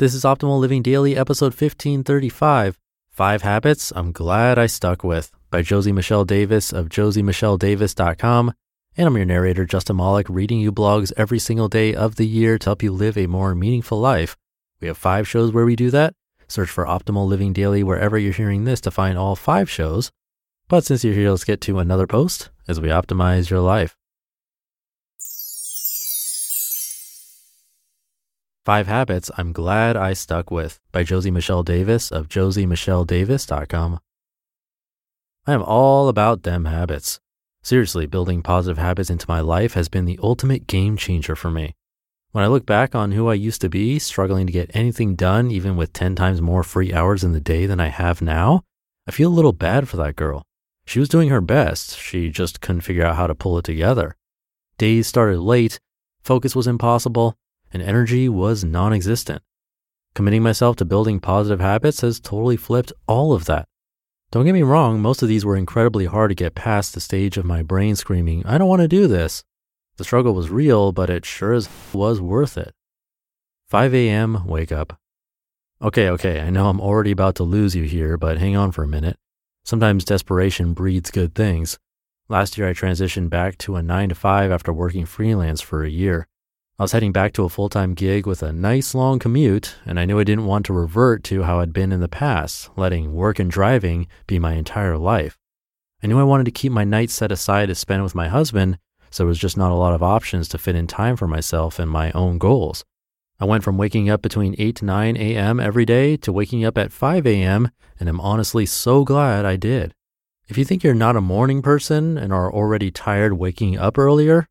This is Optimal Living Daily, episode 1535 Five Habits I'm Glad I Stuck With by Josie Michelle Davis of josiemichelledavis.com. And I'm your narrator, Justin Malik, reading you blogs every single day of the year to help you live a more meaningful life. We have five shows where we do that. Search for Optimal Living Daily wherever you're hearing this to find all five shows. But since you're here, let's get to another post as we optimize your life. Five Habits I'm Glad I Stuck With by Josie Michelle Davis of josiemichelledavis.com. I am all about them habits. Seriously, building positive habits into my life has been the ultimate game changer for me. When I look back on who I used to be, struggling to get anything done, even with 10 times more free hours in the day than I have now, I feel a little bad for that girl. She was doing her best, she just couldn't figure out how to pull it together. Days started late, focus was impossible, and energy was non existent. Committing myself to building positive habits has totally flipped all of that. Don't get me wrong, most of these were incredibly hard to get past the stage of my brain screaming, I don't want to do this. The struggle was real, but it sure as was worth it. 5 a.m., wake up. Okay, okay, I know I'm already about to lose you here, but hang on for a minute. Sometimes desperation breeds good things. Last year, I transitioned back to a 9 to 5 after working freelance for a year. I was heading back to a full time gig with a nice long commute, and I knew I didn't want to revert to how I'd been in the past, letting work and driving be my entire life. I knew I wanted to keep my nights set aside to spend with my husband, so there was just not a lot of options to fit in time for myself and my own goals. I went from waking up between 8 to 9 a.m. every day to waking up at 5 a.m., and I'm honestly so glad I did. If you think you're not a morning person and are already tired waking up earlier,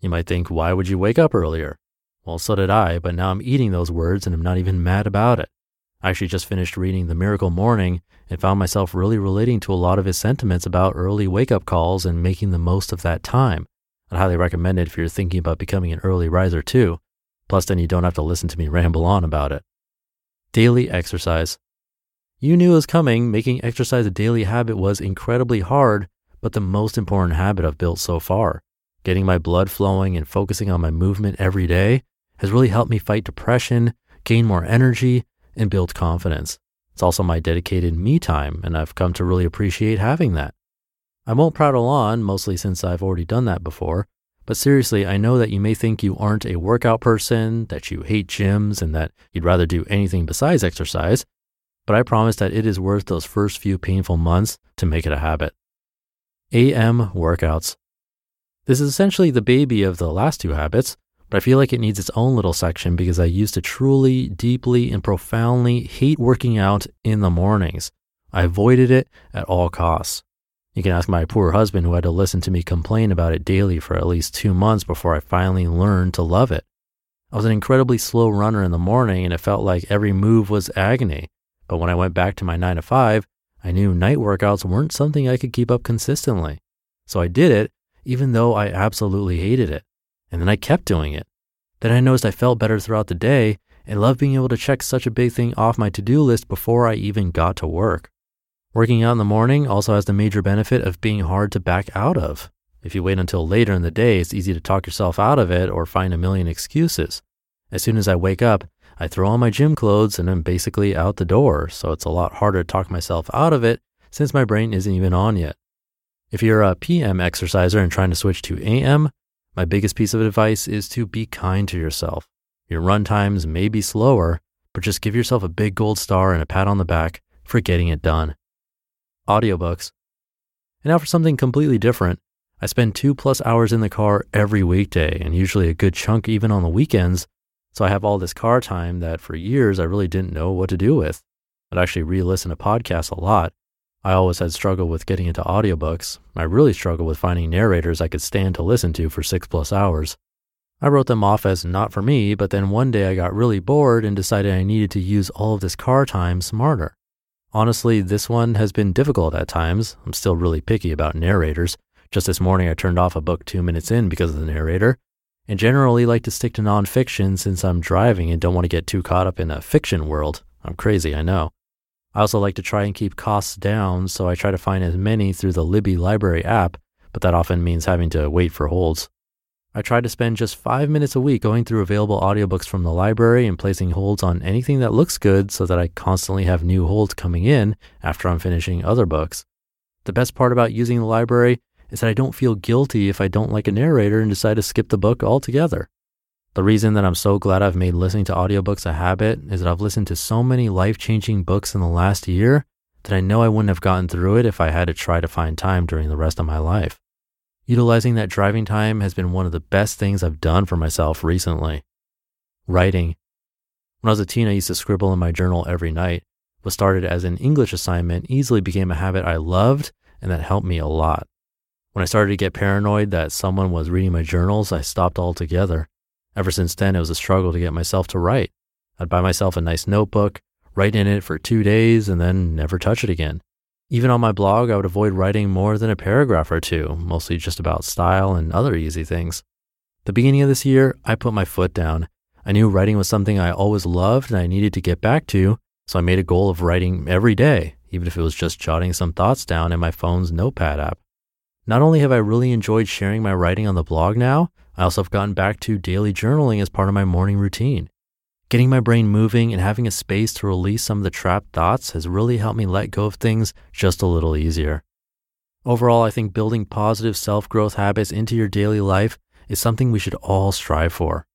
you might think, why would you wake up earlier? Well, so did I, but now I'm eating those words and I'm not even mad about it. I actually just finished reading The Miracle Morning and found myself really relating to a lot of his sentiments about early wake up calls and making the most of that time. I'd highly recommend it if you're thinking about becoming an early riser too. Plus, then you don't have to listen to me ramble on about it. Daily exercise. You knew it was coming. Making exercise a daily habit was incredibly hard, but the most important habit I've built so far getting my blood flowing and focusing on my movement every day has really helped me fight depression, gain more energy, and build confidence. It's also my dedicated me time, and I've come to really appreciate having that. I won't prattle on, mostly since I've already done that before, but seriously, I know that you may think you aren't a workout person, that you hate gyms, and that you'd rather do anything besides exercise, but I promise that it is worth those first few painful months to make it a habit. AM workouts. This is essentially the baby of the last two habits, but I feel like it needs its own little section because I used to truly, deeply, and profoundly hate working out in the mornings. I avoided it at all costs. You can ask my poor husband who had to listen to me complain about it daily for at least two months before I finally learned to love it. I was an incredibly slow runner in the morning and it felt like every move was agony. But when I went back to my nine to five, I knew night workouts weren't something I could keep up consistently. So I did it even though I absolutely hated it. And then I kept doing it. Then I noticed I felt better throughout the day and loved being able to check such a big thing off my to do list before I even got to work. Working out in the morning also has the major benefit of being hard to back out of. If you wait until later in the day, it's easy to talk yourself out of it or find a million excuses. As soon as I wake up, I throw on my gym clothes and I'm basically out the door, so it's a lot harder to talk myself out of it since my brain isn't even on yet. If you're a PM exerciser and trying to switch to AM, my biggest piece of advice is to be kind to yourself. Your run times may be slower, but just give yourself a big gold star and a pat on the back for getting it done. Audiobooks. And now for something completely different. I spend two plus hours in the car every weekday and usually a good chunk even on the weekends. So I have all this car time that for years I really didn't know what to do with. I'd actually re listen to podcasts a lot I always had struggled with getting into audiobooks. I really struggled with finding narrators I could stand to listen to for six plus hours. I wrote them off as not for me, but then one day I got really bored and decided I needed to use all of this car time smarter. Honestly, this one has been difficult at times. I'm still really picky about narrators. Just this morning, I turned off a book two minutes in because of the narrator, and generally like to stick to nonfiction since I'm driving and don't want to get too caught up in a fiction world. I'm crazy, I know. I also like to try and keep costs down, so I try to find as many through the Libby library app, but that often means having to wait for holds. I try to spend just five minutes a week going through available audiobooks from the library and placing holds on anything that looks good so that I constantly have new holds coming in after I'm finishing other books. The best part about using the library is that I don't feel guilty if I don't like a narrator and decide to skip the book altogether. The reason that I'm so glad I've made listening to audiobooks a habit is that I've listened to so many life changing books in the last year that I know I wouldn't have gotten through it if I had to try to find time during the rest of my life. Utilizing that driving time has been one of the best things I've done for myself recently. Writing. When I was a teen, I used to scribble in my journal every night. What started as an English assignment easily became a habit I loved and that helped me a lot. When I started to get paranoid that someone was reading my journals, I stopped altogether. Ever since then, it was a struggle to get myself to write. I'd buy myself a nice notebook, write in it for two days, and then never touch it again. Even on my blog, I would avoid writing more than a paragraph or two, mostly just about style and other easy things. The beginning of this year, I put my foot down. I knew writing was something I always loved and I needed to get back to, so I made a goal of writing every day, even if it was just jotting some thoughts down in my phone's notepad app. Not only have I really enjoyed sharing my writing on the blog now, I also have gotten back to daily journaling as part of my morning routine. Getting my brain moving and having a space to release some of the trapped thoughts has really helped me let go of things just a little easier. Overall, I think building positive self growth habits into your daily life is something we should all strive for.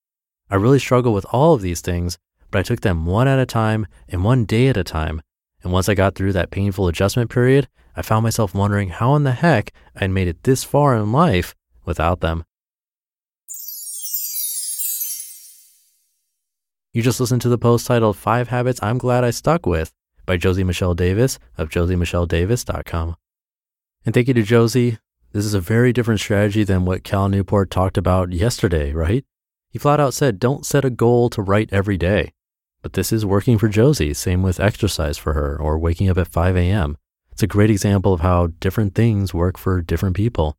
I really struggle with all of these things, but I took them one at a time and one day at a time. And once I got through that painful adjustment period, I found myself wondering how in the heck I'd made it this far in life without them. You just listened to the post titled Five Habits I'm Glad I Stuck With by Josie Michelle Davis of josiemichelledavis.com. And thank you to Josie. This is a very different strategy than what Cal Newport talked about yesterday, right? He flat out said, don't set a goal to write every day. But this is working for Josie. Same with exercise for her or waking up at 5 a.m. It's a great example of how different things work for different people.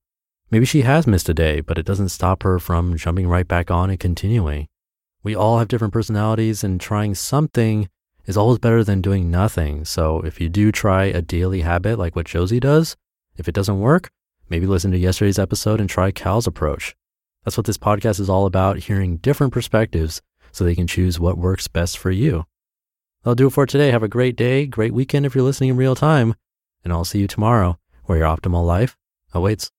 Maybe she has missed a day, but it doesn't stop her from jumping right back on and continuing. We all have different personalities, and trying something is always better than doing nothing. So if you do try a daily habit like what Josie does, if it doesn't work, maybe listen to yesterday's episode and try Cal's approach. That's what this podcast is all about hearing different perspectives so they can choose what works best for you. That'll do it for today. Have a great day, great weekend if you're listening in real time, and I'll see you tomorrow where your optimal life awaits.